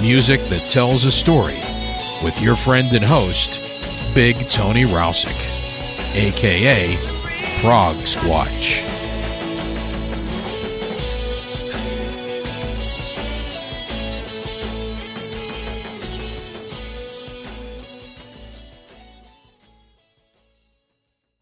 Music that tells a story with your friend and host, Big Tony Rousick, aka Prog Squatch.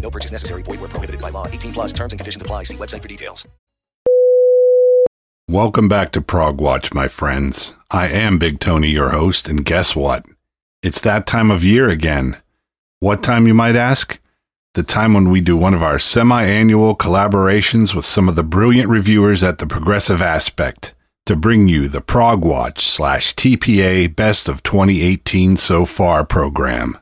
No purchase necessary. Void where prohibited by law. 18 plus terms and conditions apply. See website for details. Welcome back to Prog Watch, my friends. I am Big Tony, your host, and guess what? It's that time of year again. What time, you might ask? The time when we do one of our semi annual collaborations with some of the brilliant reviewers at the Progressive Aspect to bring you the Prog Watch slash TPA Best of 2018 So Far program.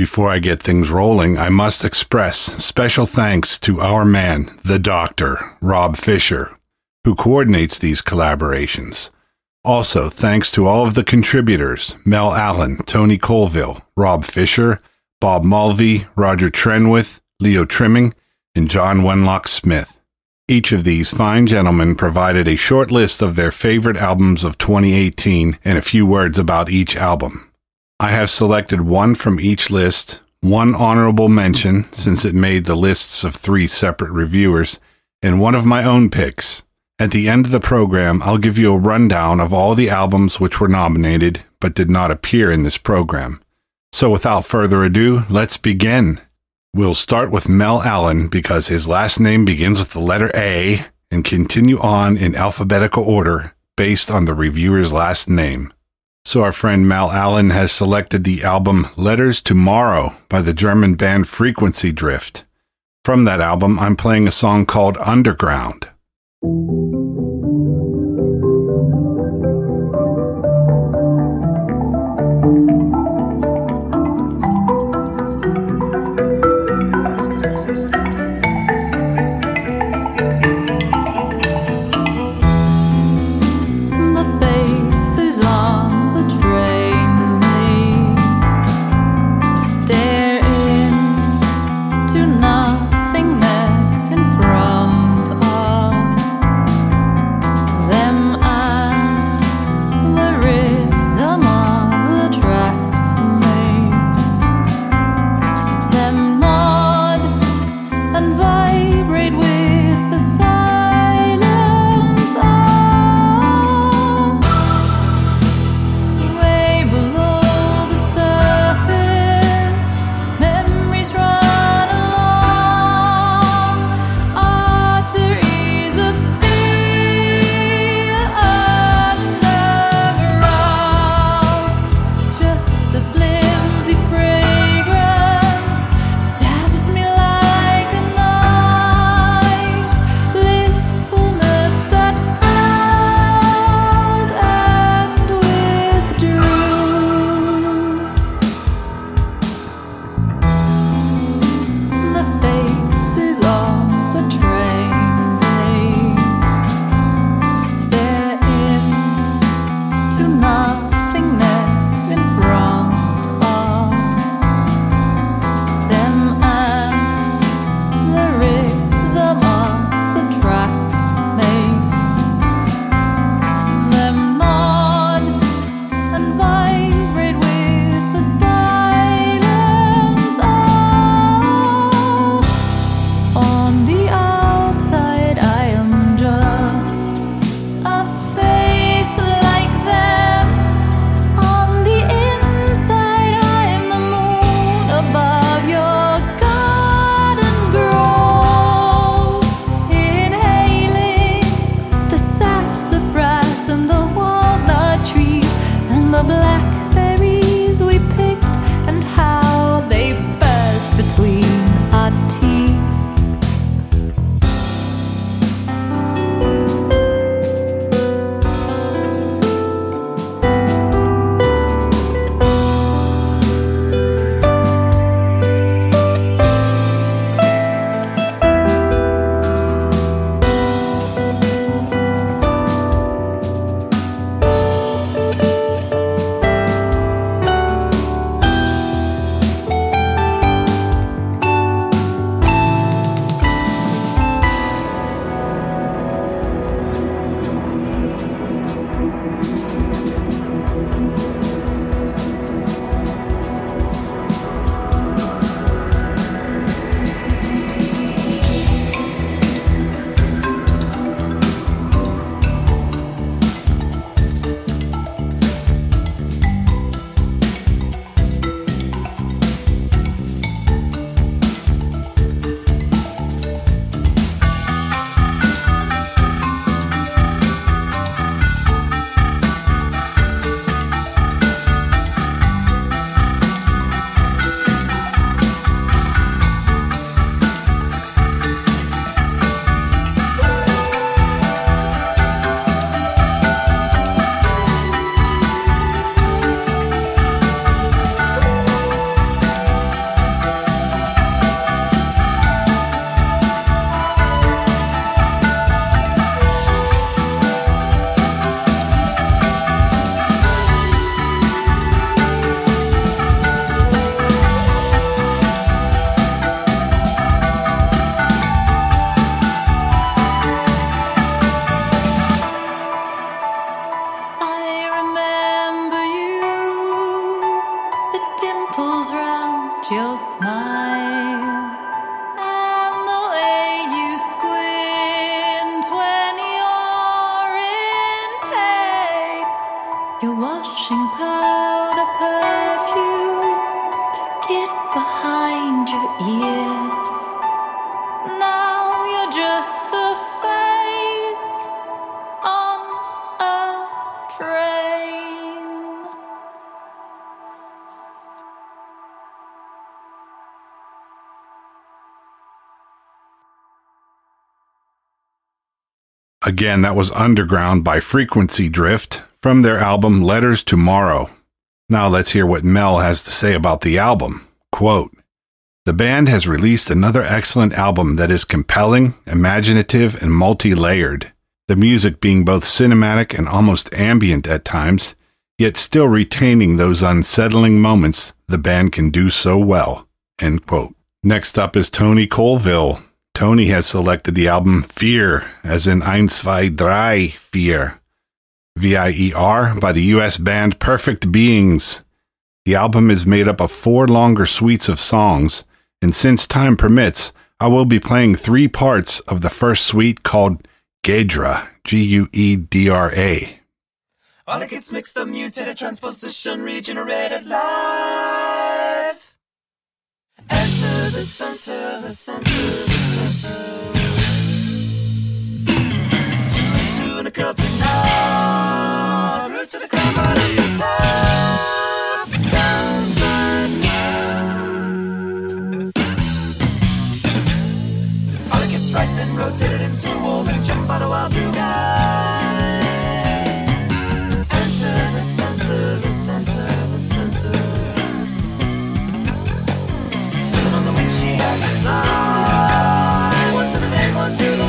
Before I get things rolling, I must express special thanks to our man, the doctor, Rob Fisher, who coordinates these collaborations. Also, thanks to all of the contributors Mel Allen, Tony Colvill, Rob Fisher, Bob Mulvey, Roger Trenwith, Leo Trimming, and John Wenlock Smith. Each of these fine gentlemen provided a short list of their favorite albums of 2018 and a few words about each album. I have selected one from each list, one honorable mention since it made the lists of three separate reviewers, and one of my own picks. At the end of the program, I'll give you a rundown of all the albums which were nominated but did not appear in this program. So without further ado, let's begin. We'll start with Mel Allen because his last name begins with the letter A and continue on in alphabetical order based on the reviewer's last name. So our friend Mal Allen has selected the album Letters Tomorrow by the German band Frequency Drift. From that album, I'm playing a song called Underground. Again, that was Underground by Frequency Drift from their album Letters Tomorrow. Now let's hear what Mel has to say about the album. Quote The band has released another excellent album that is compelling, imaginative, and multi layered. The music being both cinematic and almost ambient at times, yet still retaining those unsettling moments the band can do so well. Next up is Tony Colvill. Tony has selected the album Vier, as in Ein, zwei, drei, Vier. V I E R by the US band Perfect Beings. The album is made up of four longer suites of songs, and since time permits, I will be playing three parts of the first suite called Guedra, G U E D R A. All it gets mixed up, mutated, transposition, regenerated life. Enter the center, the center, the center. Two and two and a curl to now. Root to the ground, bottom to top. Downside down. All it gets right, then rotated into a woven jump out a wild blue guy. Fly. One to the main, one to the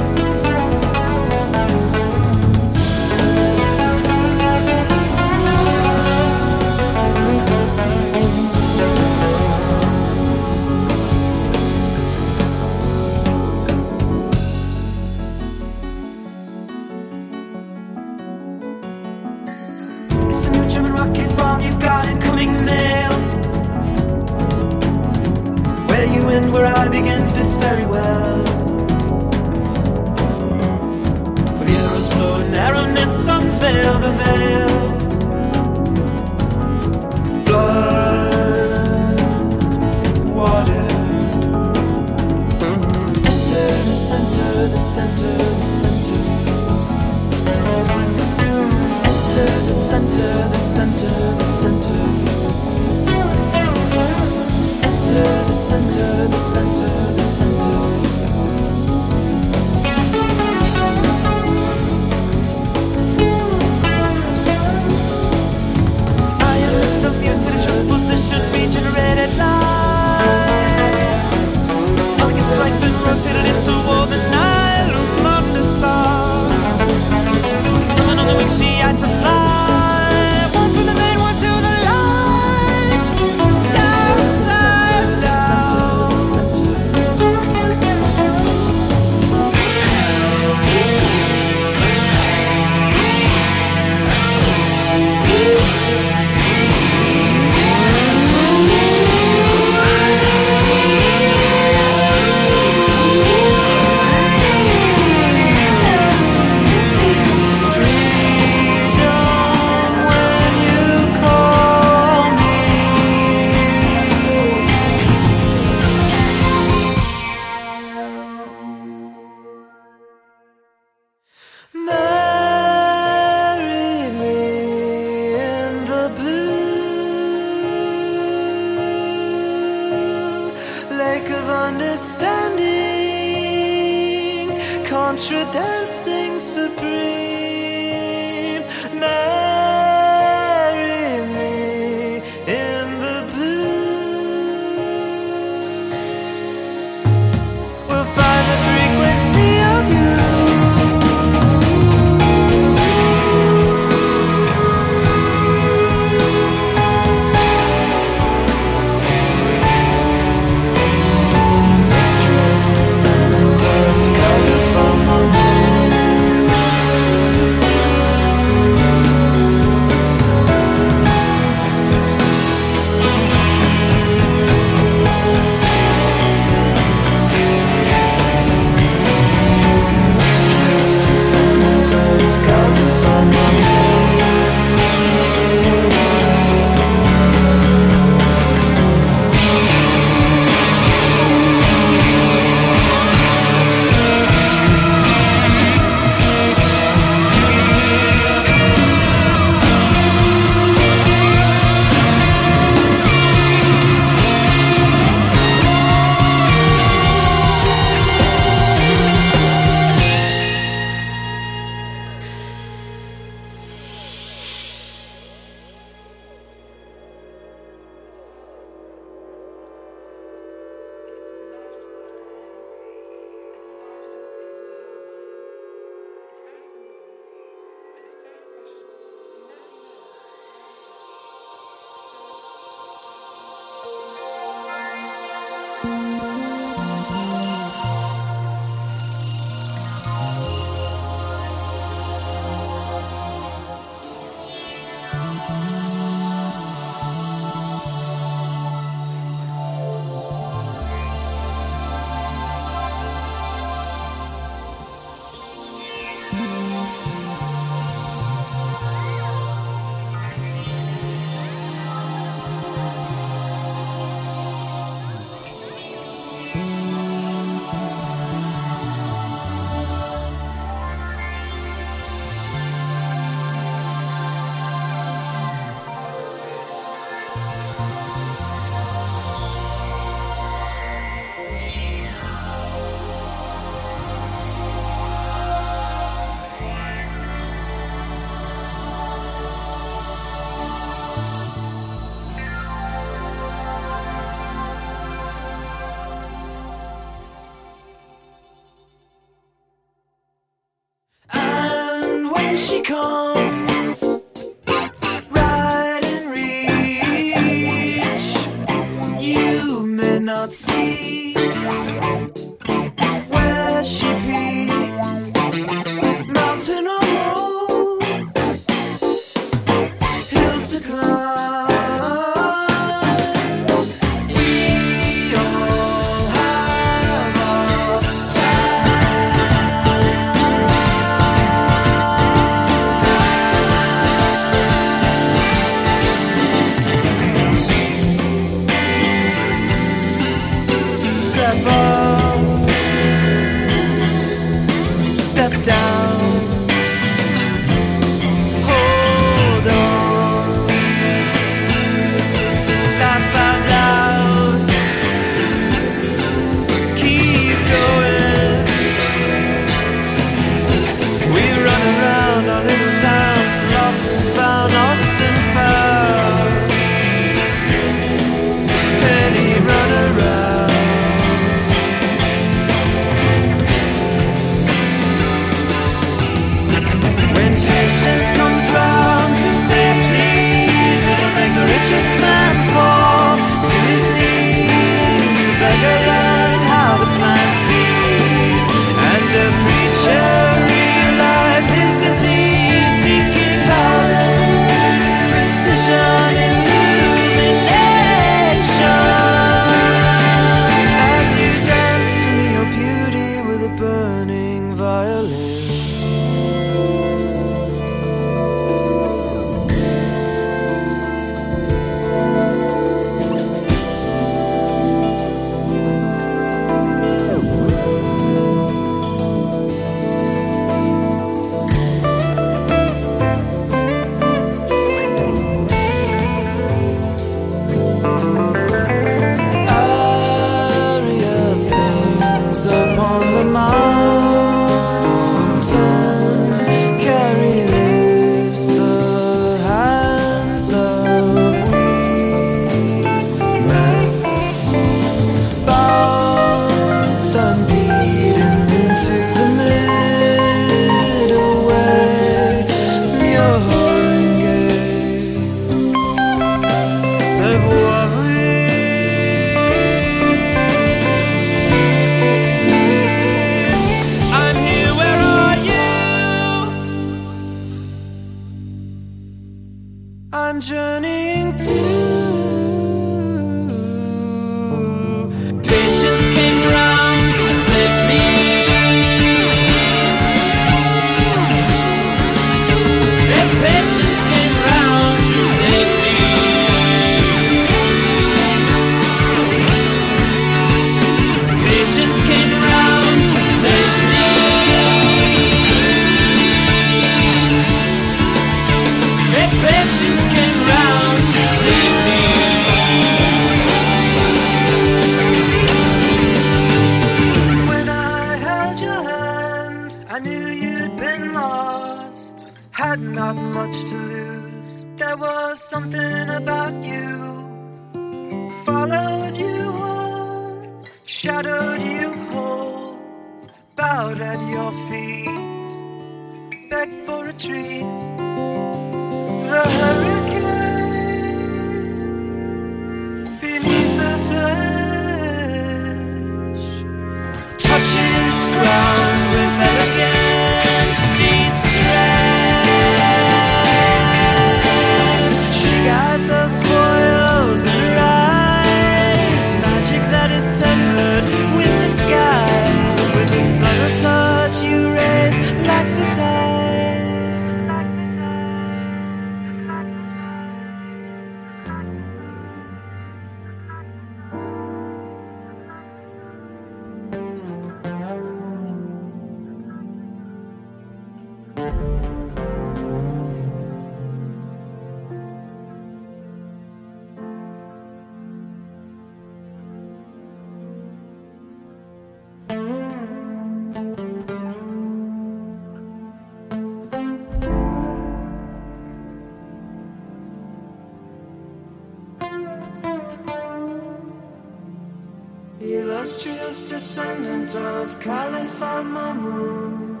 Illustrious descendant of Khalifa Mahmud.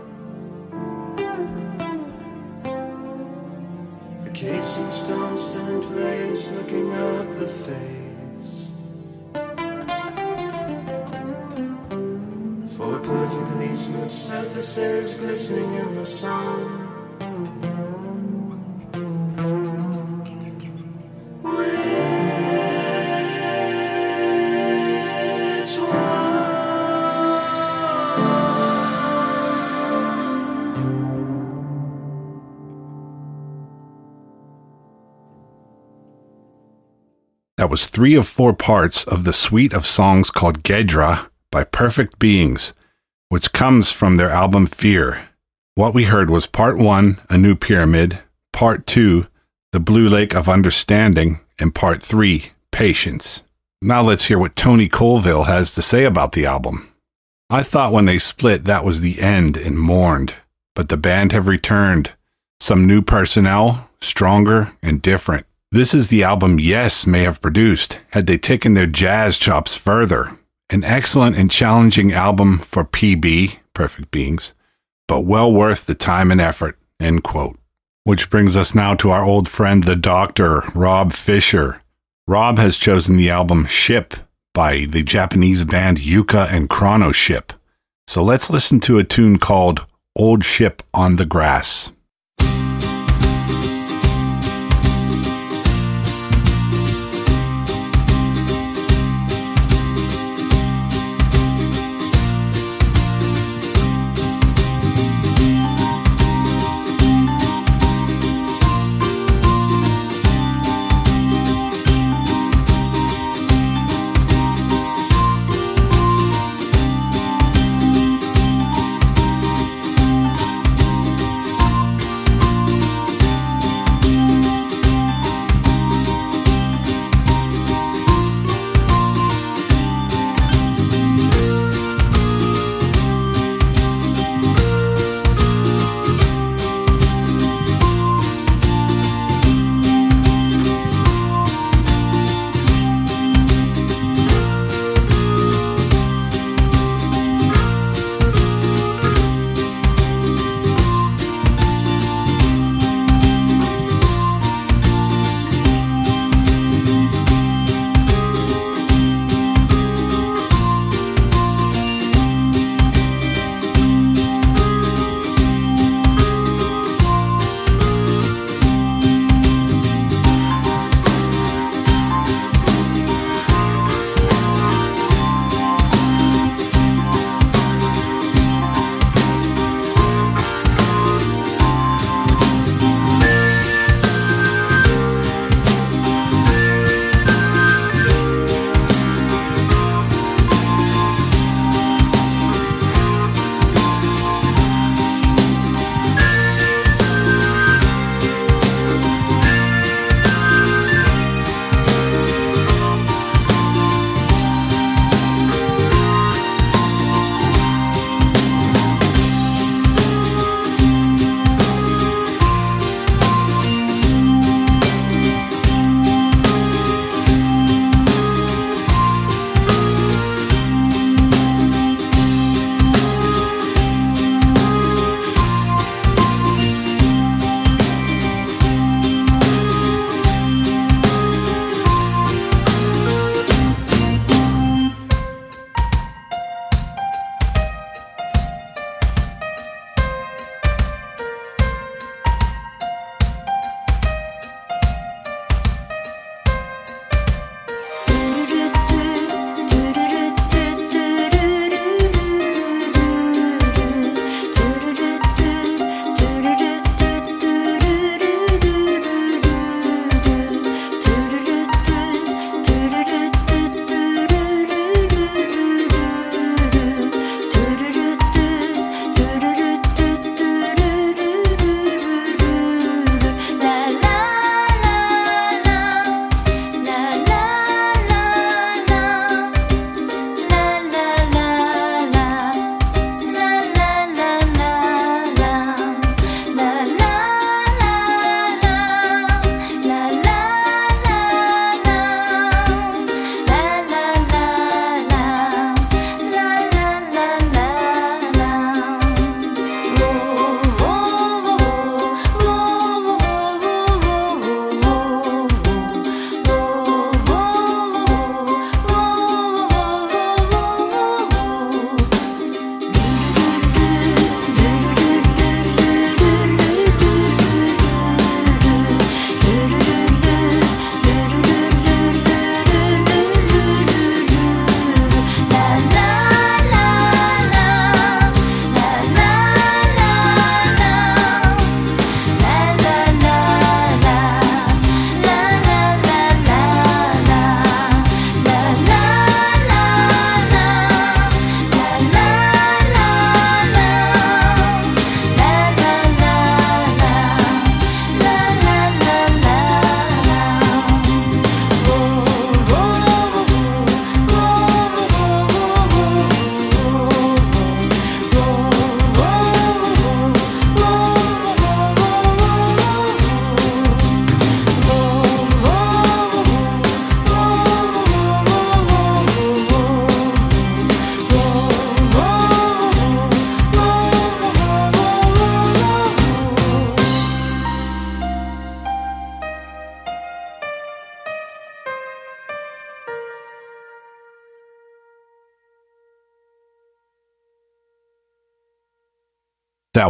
The casing stone in place, looking up the face. Four perfectly smooth surfaces glistening in the sun. That was three of four parts of the suite of songs called Guedra by Perfect Beings, which comes from their album Vier. What we heard was part one, A New Pyramid, part two, The Blue Lake of Understanding, and part three, Patience. Now let's hear what Tony Colvill has to say about the album. I thought when they split that was the end and mourned, but the band have returned. Some new personnel, stronger and different. This is the album Yes may have produced had they taken their jazz chops further. An excellent and challenging album for PB, Perfect Beings, but well worth the time and effort. End quote. Which brings us now to our old friend, the doctor, Rob Fisher. Rob has chosen the album Ship by the Japanese band Yuka and Chronoship. So let's listen to a tune called Old Ship on the Grass.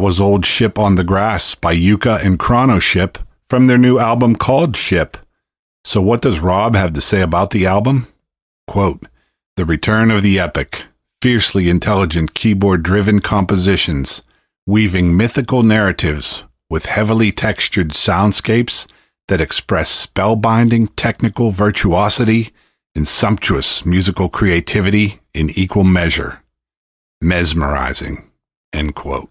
Was Old Ship on the Grass by Yuka and Chronoship from their new album called Ship. So, what does Rob have to say about the album? Quote The return of the epic, fiercely intelligent keyboard driven compositions, weaving mythical narratives with heavily textured soundscapes that express spellbinding technical virtuosity and sumptuous musical creativity in equal measure. Mesmerizing. End quote.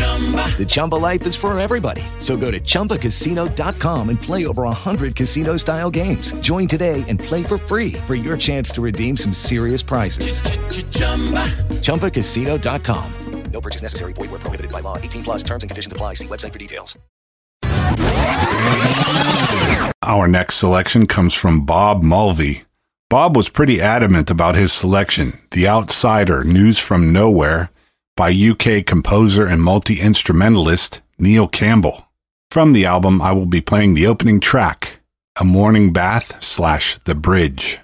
The Chumba life is for everybody. So go to ChumbaCasino.com and play over 100 casino style games. Join today and play for free for your chance to redeem some serious prizes. ChumbaCasino.com. No purchase necessary. Void where prohibited by law. 18 plus terms and conditions apply. See website for details. Our next selection comes from Bob Mulvey. Bob was pretty adamant about his selection, The Outsider News from Nowhere, by UK composer and multi instrumentalist Neil Campbell. From the album, I will be playing the opening track, A Morning Bath slash The Bridge.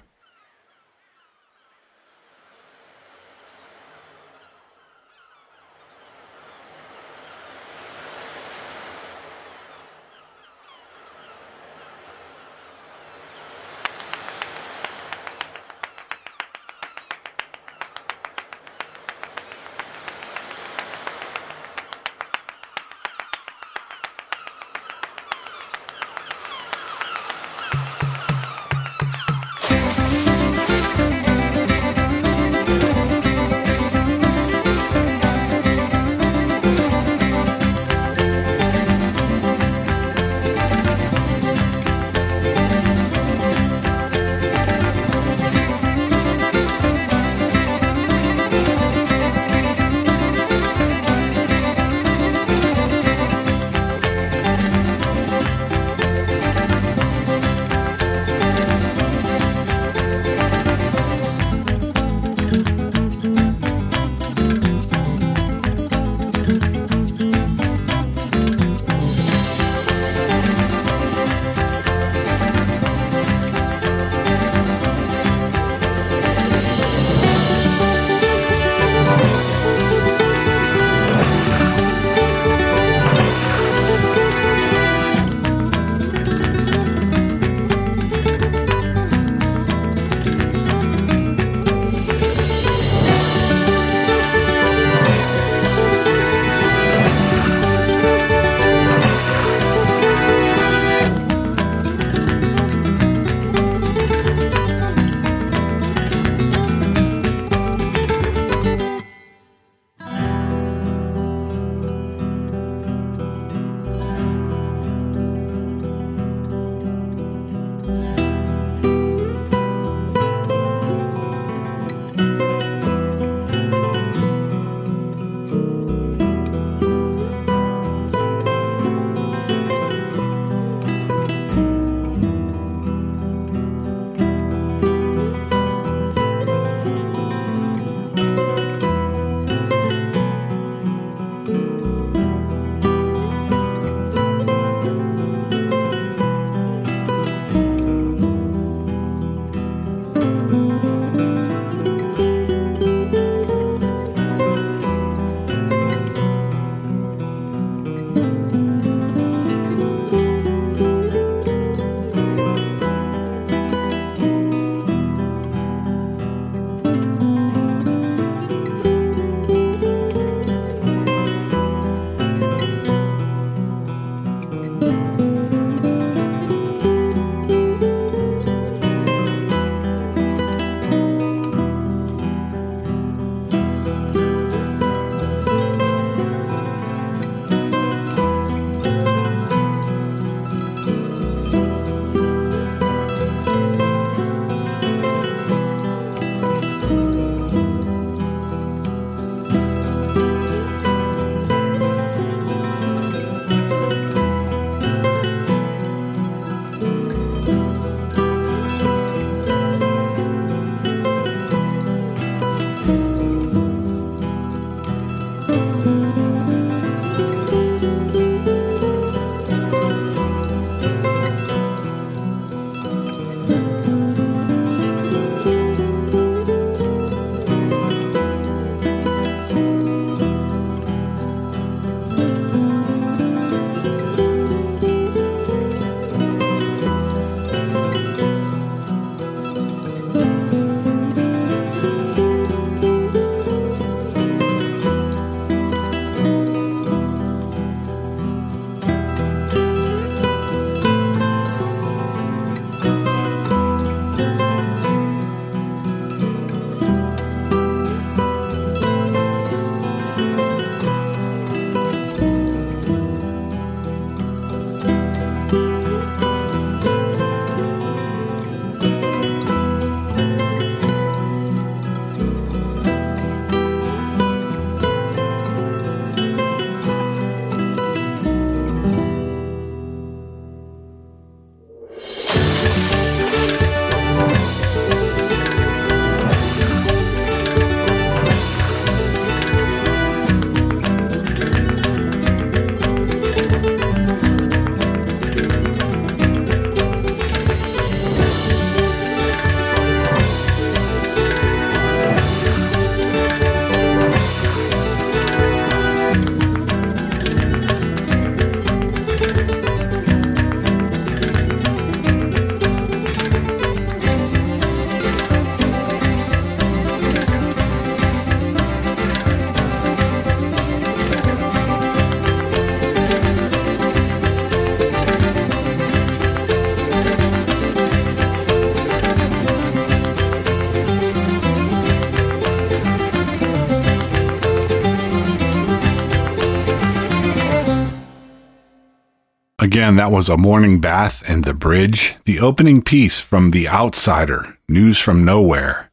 Again, that was A Morning Bath and The Bridge, the opening piece from The Outsider, News from Nowhere,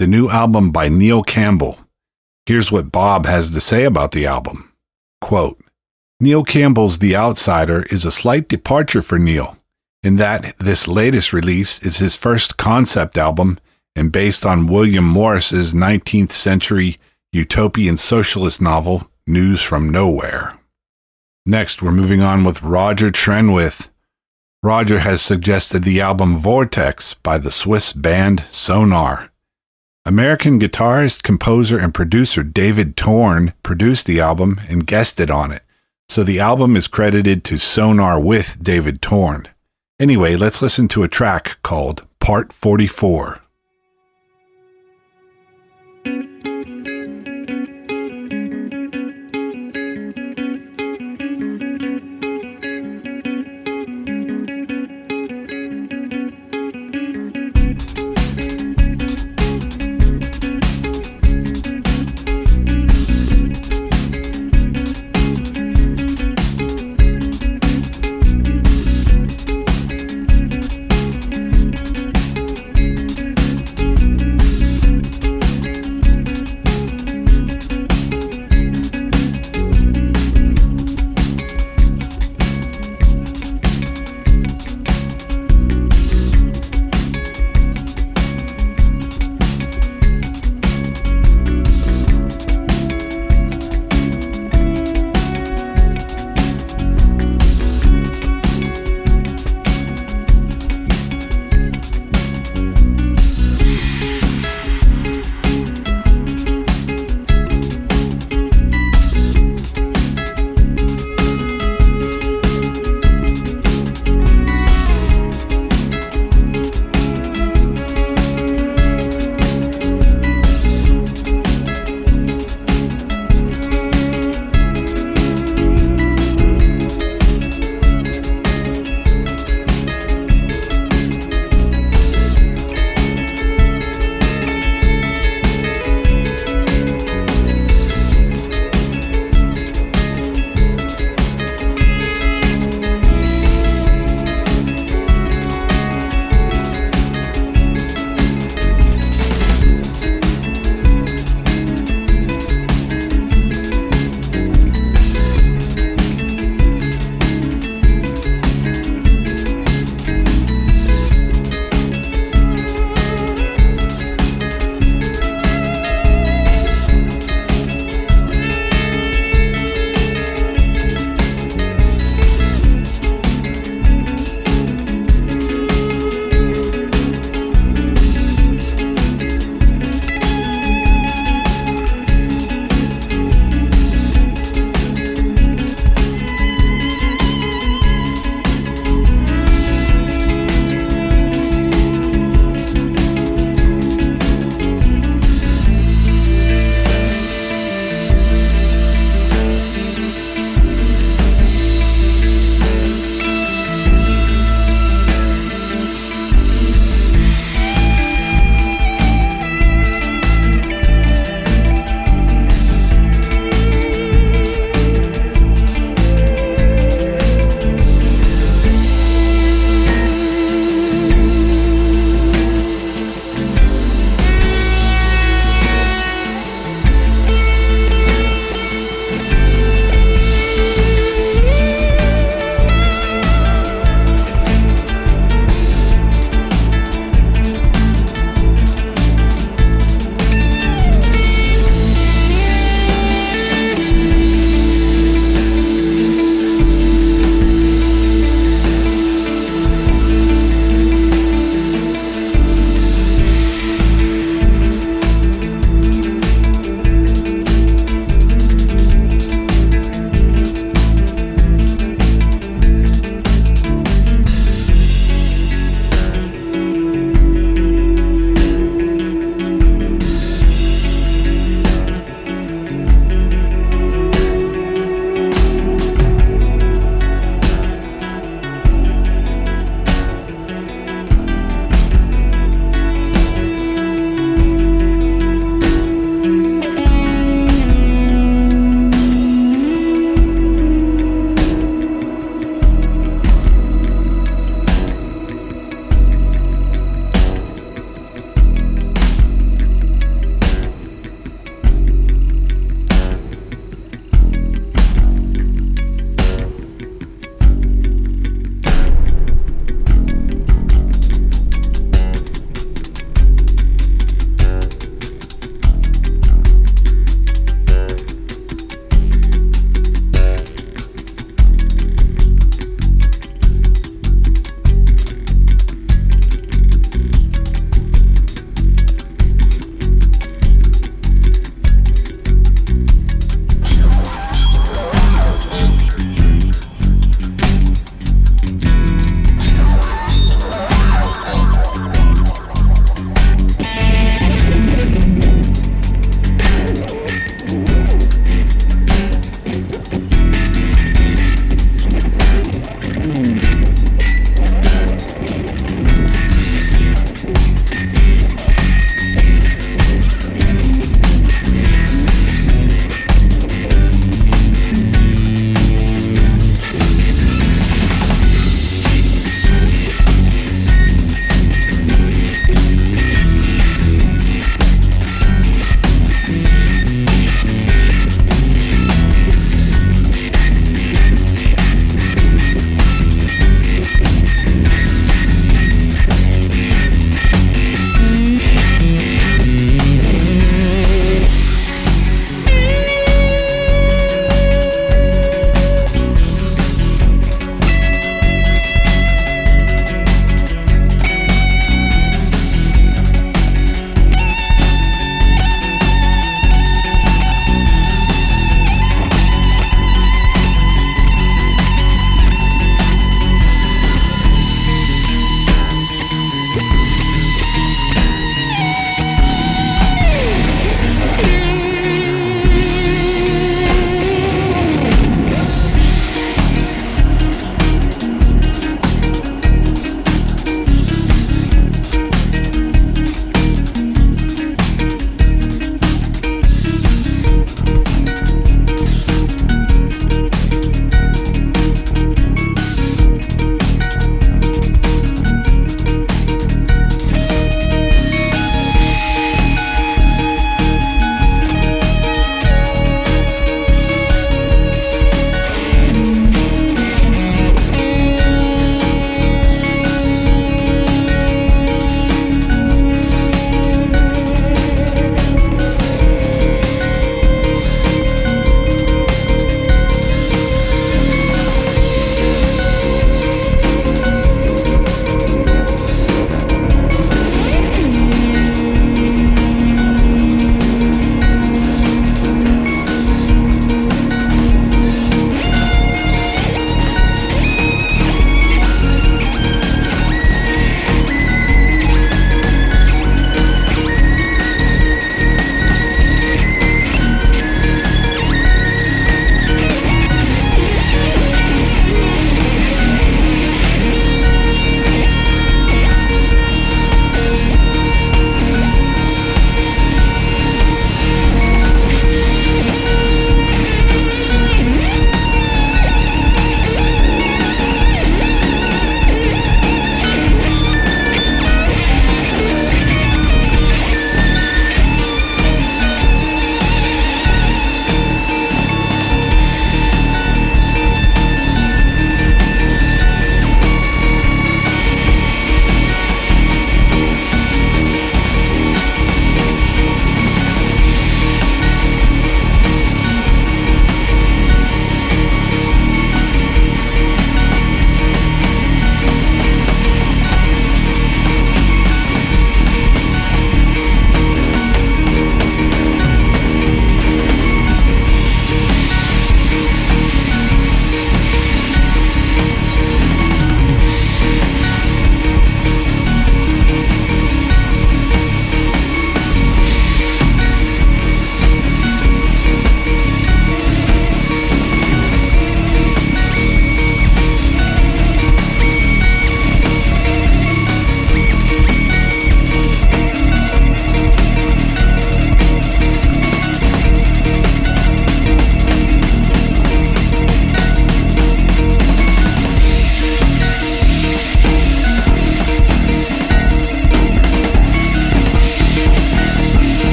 the new album by Neil Campbell. Here's what Bob has to say about the album. Quote, Neil Campbell's The Outsider is a slight departure for Neil, in that this latest release is his first concept album and based on William Morris's 19th century utopian socialist novel, News from Nowhere. Next, we're moving on with Roger Trenwith. Roger has suggested the album Vortex by the Swiss band Sonar. American guitarist, composer, and producer David Torn produced the album and guested on it, so the album is credited to Sonar with David Torn. Anyway, let's listen to a track called Part 44.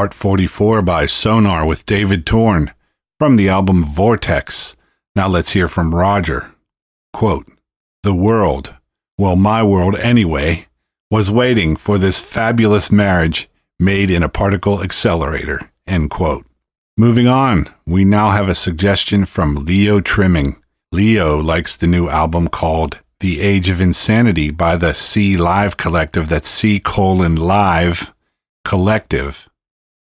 Part 44 by Sonar with David Torn from the album Vortex. Now let's hear from Roger. Quote, The world, well, my world anyway, was waiting for this fabulous marriage made in a particle accelerator. End quote. Moving on, we now have a suggestion from Leo Trimming. Leo likes the new album called The Age of Insanity by the C Live Collective. That's C colon Live Collective.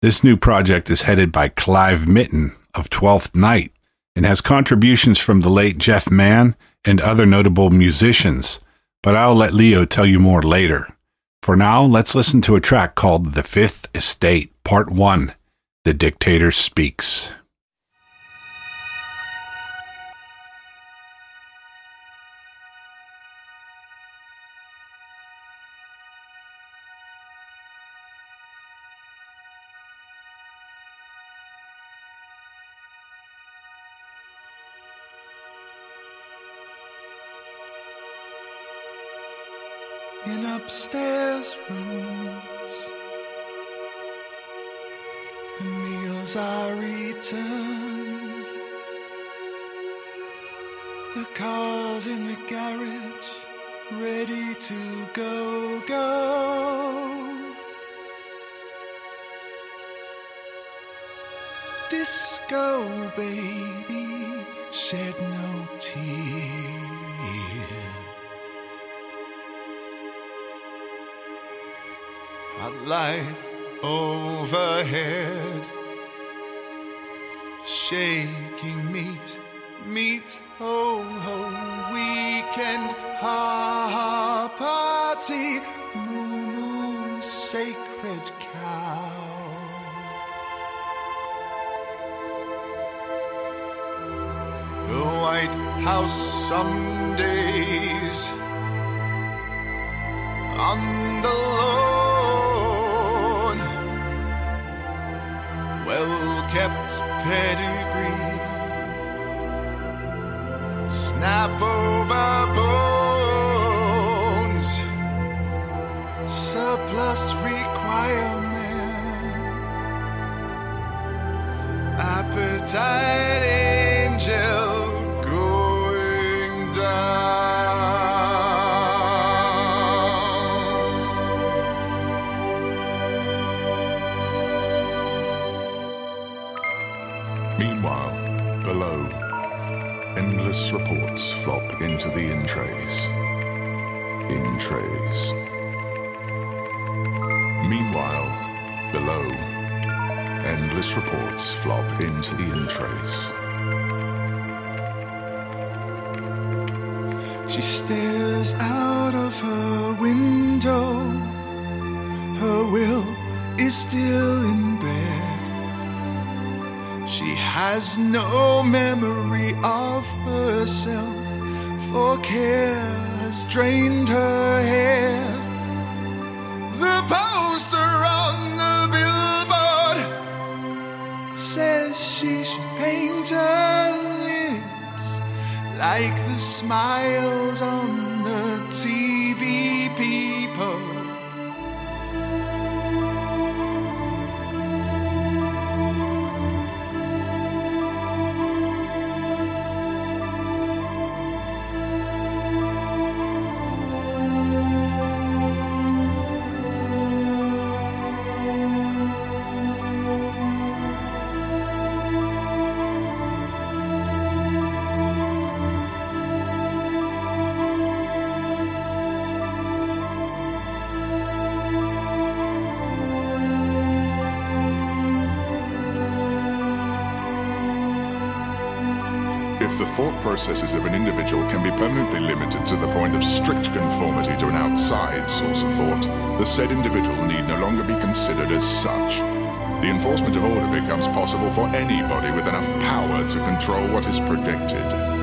This new project is headed by Clive Mitten of Twelfth Night and has contributions from the late Geoff Mann and other notable musicians, but I'll let Leo tell you more later. For now, let's listen to a track called The Fifth Estate, Part 1 The Dictator Speaks. Appetite angel going down. Meanwhile, below, endless reports flop into the in trays. In trays. Meanwhile, below, endless reports flop into the in trays. She stares out of her window. Her will is still in bed. She has no memory of herself, for care has drained her head. Like the smiles on processes of an individual can be permanently limited to the point of strict conformity to an outside source of thought, the said individual need no longer be considered as such. The enforcement of order becomes possible for anybody with enough power to control what is predicted.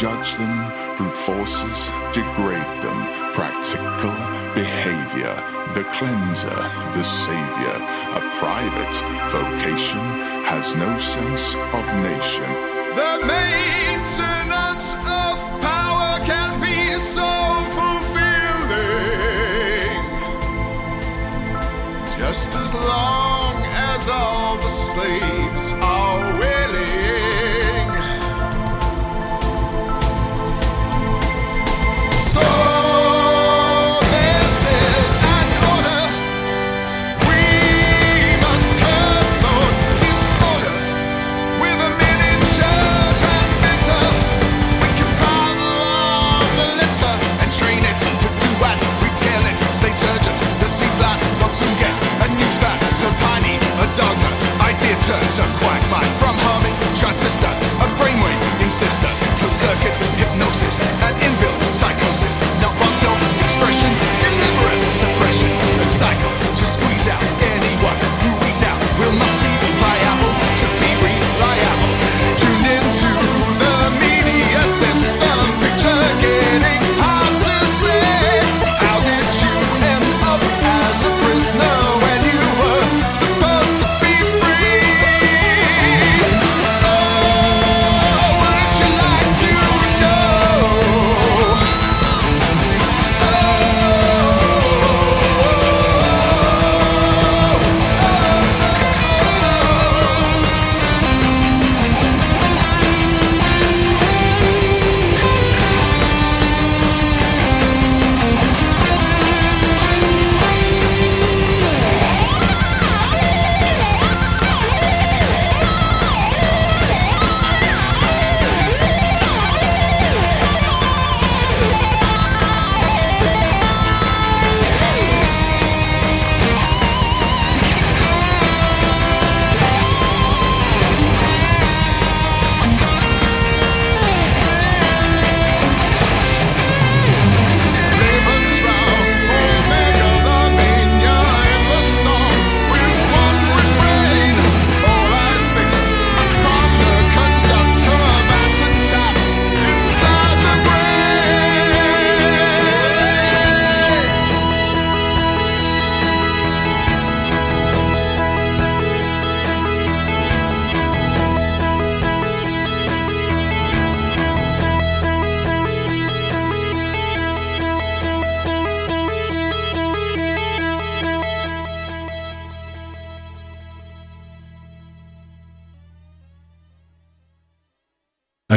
judge them, brute forces degrade them, practical behavior, the cleanser, the savior. A private vocation has no sense of nation. The maintenance of power can be so fulfilling. Just as long as all the slaves are. turns a quagmire. From harming transistor, a brainwave insister, closed circuit hypnosis, an inbuilt psychosis, not one self-expression, deliberate suppression, a cycle to squeeze out.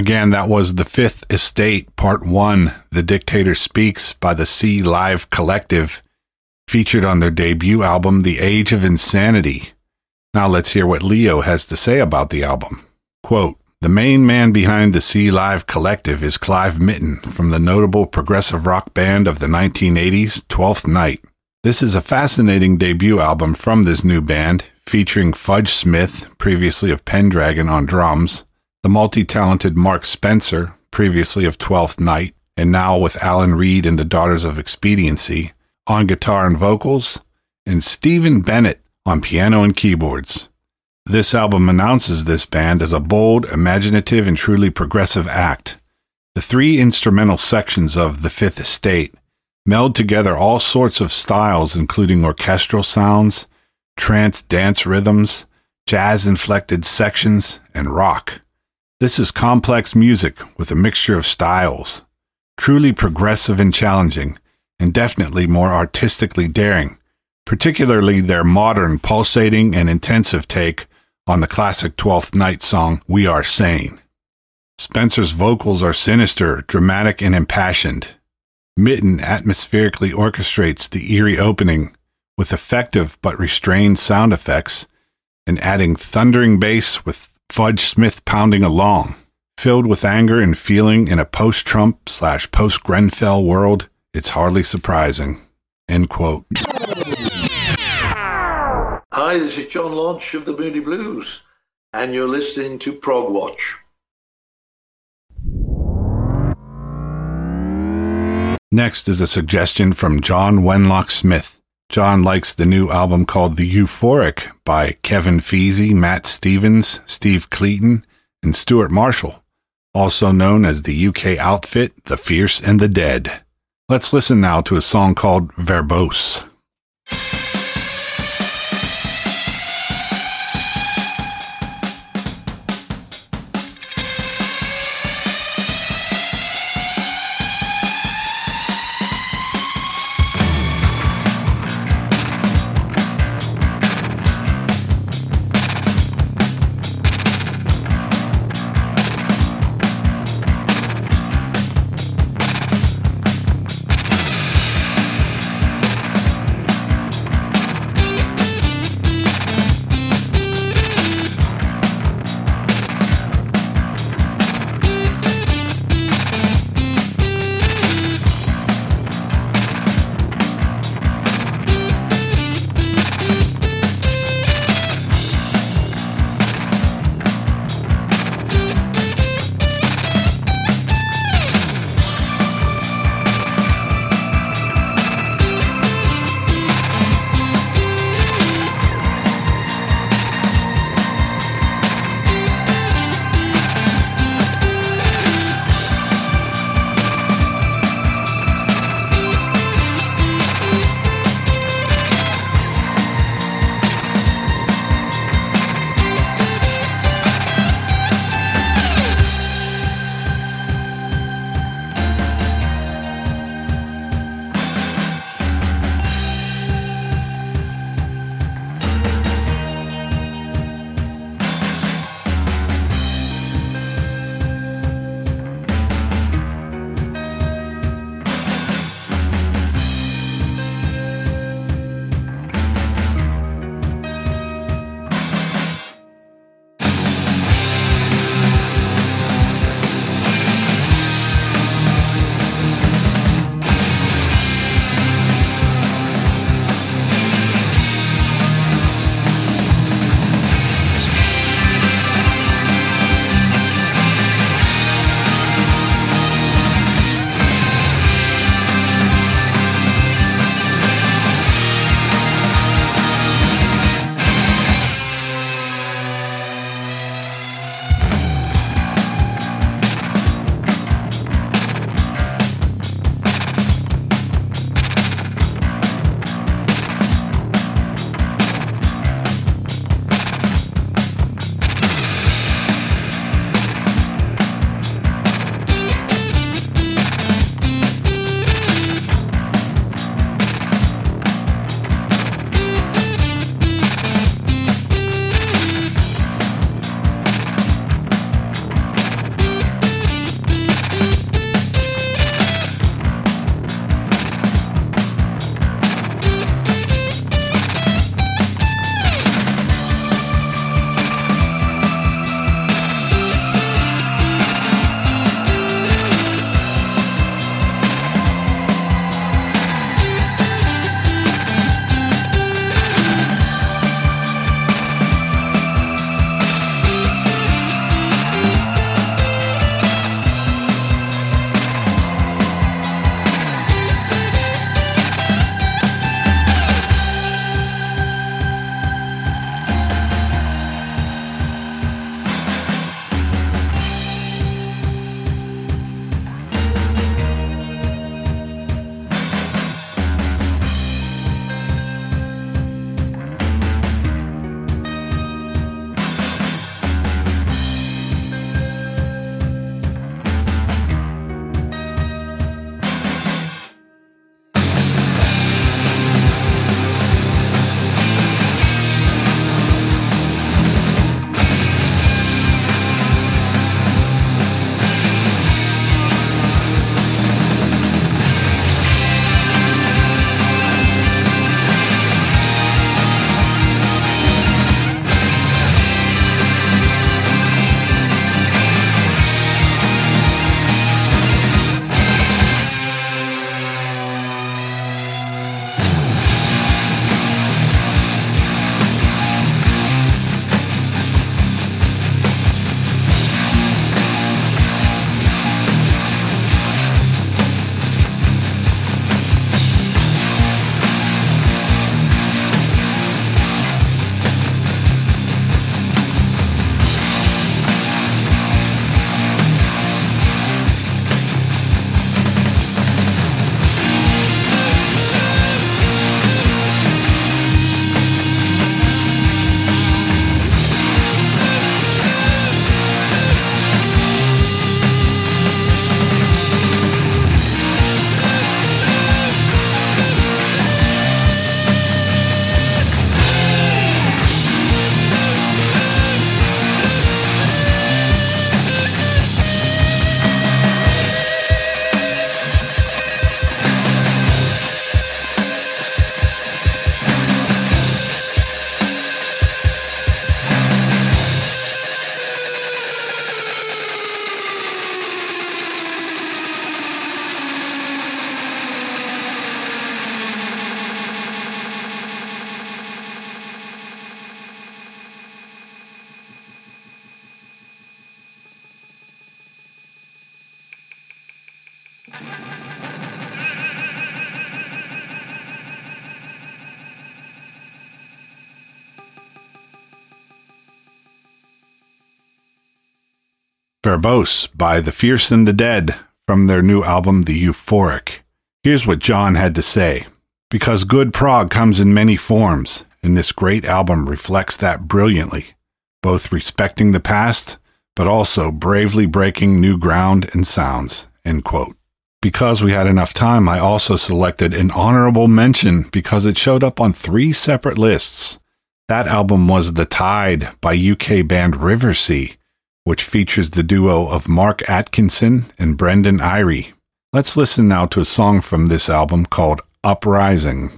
Again, that was The Fifth Estate, Part 1, The Dictator Speaks by the C Live Collective, featured on their debut album, The Age of Insanity. Now let's hear what Leo has to say about the album. Quote, the main man behind the C Live Collective is Clive Mitten from the notable progressive rock band of the 1980s, Twelfth Night. This is a fascinating debut album from this new band, featuring Fudge Smith, previously of Pendragon, on drums, the multi talented Mark Spencer, previously of Twelfth Night, and now with Alan Reed and the Daughters of Expediency, on guitar and vocals, and Stephen Bennett on piano and keyboards. This album announces this band as a bold, imaginative, and truly progressive act. The three instrumental sections of The Fifth Estate meld together all sorts of styles, including orchestral sounds, trance dance rhythms, jazz inflected sections, and rock. This is complex music with a mixture of styles, truly progressive and challenging, and definitely more artistically daring, particularly their modern, pulsating, and intensive take on the classic Twelfth Night song, We Are Sane. Spencer's vocals are sinister, dramatic, and impassioned. Mitten atmospherically orchestrates the eerie opening with effective but restrained sound effects and adding thundering bass with Fudge Smith pounding along. Filled with anger and feeling in a post Trump slash post Grenfell world, it's hardly surprising. End quote. Hi, this is John Lodge of the Moody Blues, and you're listening to Prog Watch. Next is a suggestion from John Wenlock Smith. John likes the new album called The Euphoric by Kevin Feazey, Matt Stevens, Steve Cleaton, and Stuart Marshall, also known as the UK outfit The Fierce and the Dead. Let's listen now to a song called Verbose. Verbose by The Fierce and the Dead from their new album, The Euphoric. Here's what John had to say. Because good prog comes in many forms, and this great album reflects that brilliantly, both respecting the past, but also bravely breaking new ground and sounds. End quote. Because we had enough time, I also selected an honorable mention because it showed up on three separate lists. That album was The Tide by UK band Riversea, which features the duo of Marc Atkinson and Brendan Eyre. Let's listen now to a song from this album called Uprising.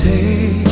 Take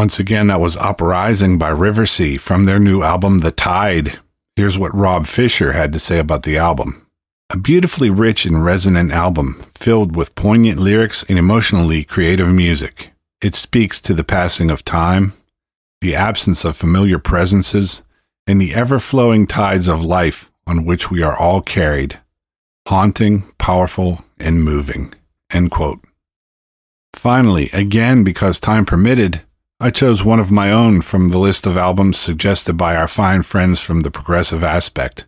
Once again, that was Uprising by Riversea from their new album, The Tide. Here's what Rob Fisher had to say about the album. A beautifully rich and resonant album filled with poignant lyrics and emotionally creative music. It speaks to the passing of time, the absence of familiar presences, and the ever flowing tides of life on which we are all carried. Haunting, powerful, and moving. Finally, again because time permitted, I chose one of my own from the list of albums suggested by our fine friends from the Progressive Aspect.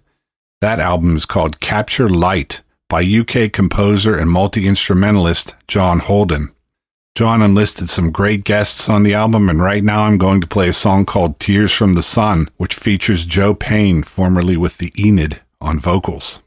That album is called Capture Light by UK composer and multi instrumentalist John Holden. John enlisted some great guests on the album, and right now I'm going to play a song called Tears from the Sun, which features Joe Payne, formerly with the Enid, on vocals.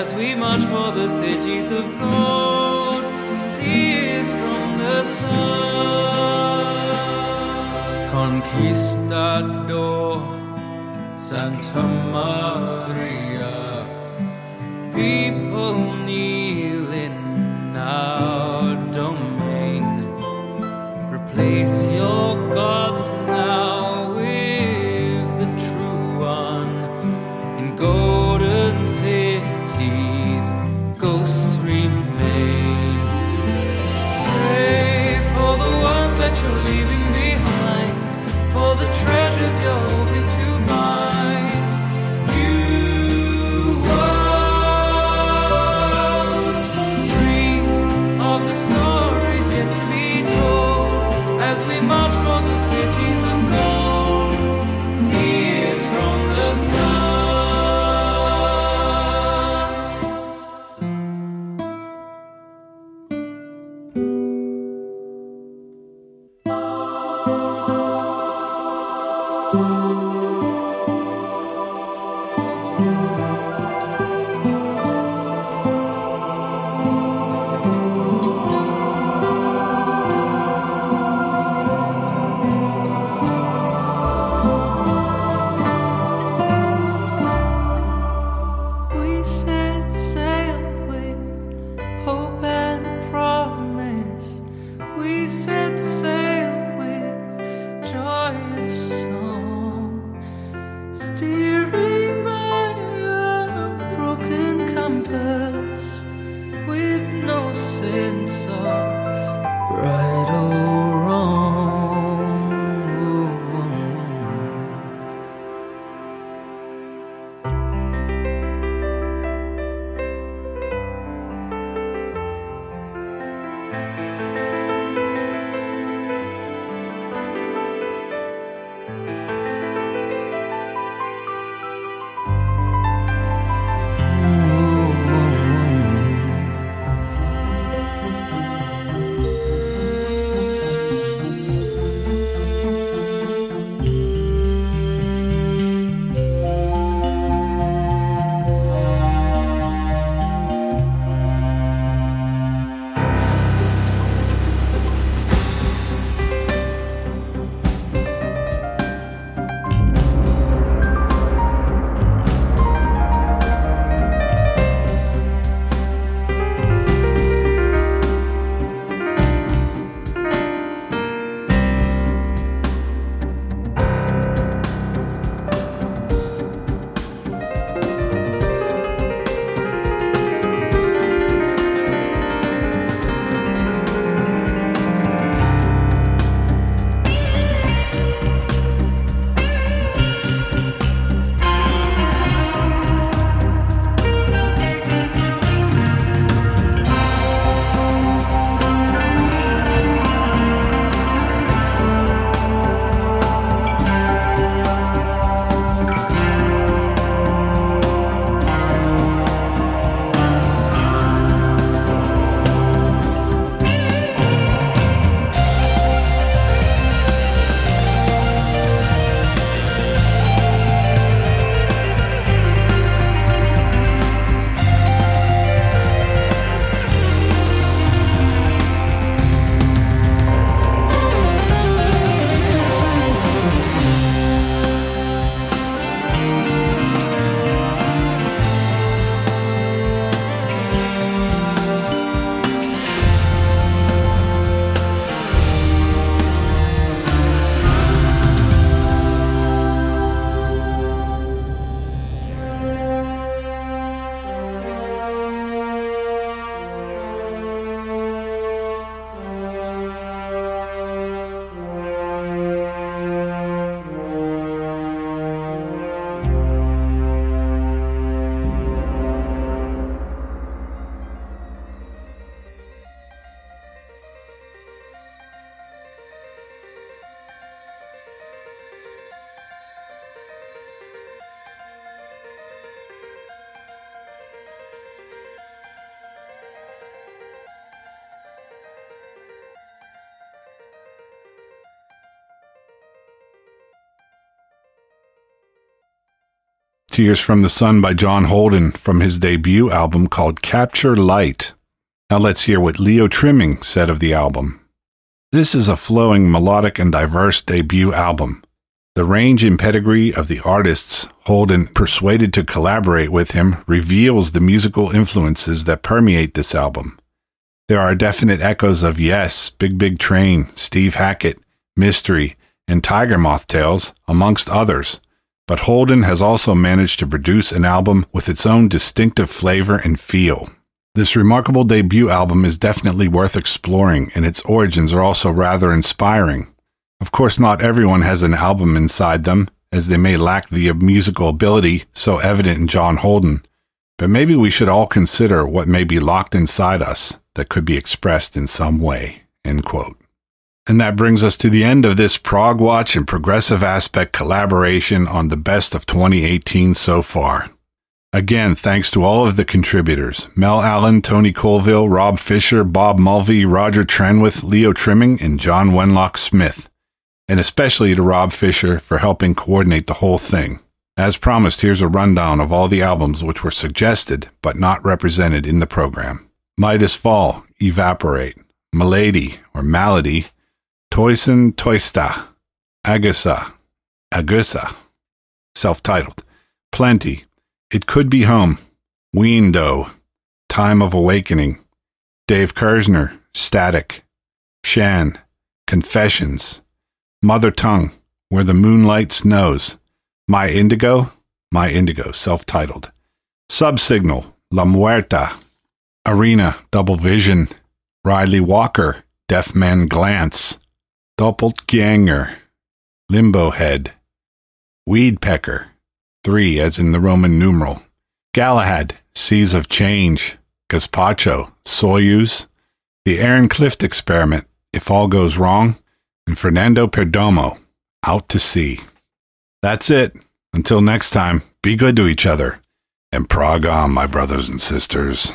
as we march for the cities of gold, tears from the sun. Conquistador, Santa Maria, people. Tears from the Sun by John Holden from his debut album called Capture Light. Now let's hear what Leo Trimming said of the album. This is a flowing, melodic, and diverse debut album. The range and pedigree of the artists Holden persuaded to collaborate with him reveals the musical influences that permeate this album. There are definite echoes of Yes, Big Big Train, Steve Hackett, Mystery, and Tiger Moth Tales, amongst others. But Holden has also managed to produce an album with its own distinctive flavor and feel. This remarkable debut album is definitely worth exploring, and its origins are also rather inspiring. Of course, not everyone has an album inside them, as they may lack the musical ability so evident in John Holden, but maybe we should all consider what may be locked inside us that could be expressed in some way. End quote. And that brings us to the end of this Prog Watch and Progressive Aspect collaboration on the best of 2018 so far. Again, thanks to all of the contributors Mel Allen, Tony Colvill, Rob Fisher, Bob Mulvey, Roger Trenwith, Leo Trimming, and John Wenlock Smith. And especially to Rob Fisher for helping coordinate the whole thing. As promised, here's a rundown of all the albums which were suggested but not represented in the program Midas Fall, Evaporate, Milady or Malady, Toyson Toista, Agusa, Agusa, self titled, Plenty, It Could Be Home, Weendo, Time of Awakening, Dave Kerzner, Static, Shan, Confessions, Mother Tongue, Where the Moonlight Snows, My Indigo, My Indigo, self titled, Subsignal, La Muerta, Arena, Double Vision, Ryley Walker, Deaf Man Glance, Doppelganger, Limbo Head, Weed Pecker, three as in the Roman numeral, Galahad, Seas of Change, Gazpacho, Soyuz, The Aaron Clift Experiment, If All Goes Wrong, and Fernando Perdomo, Out to Sea. That's it. Until next time, be good to each other, and prog on, ah, my brothers and sisters.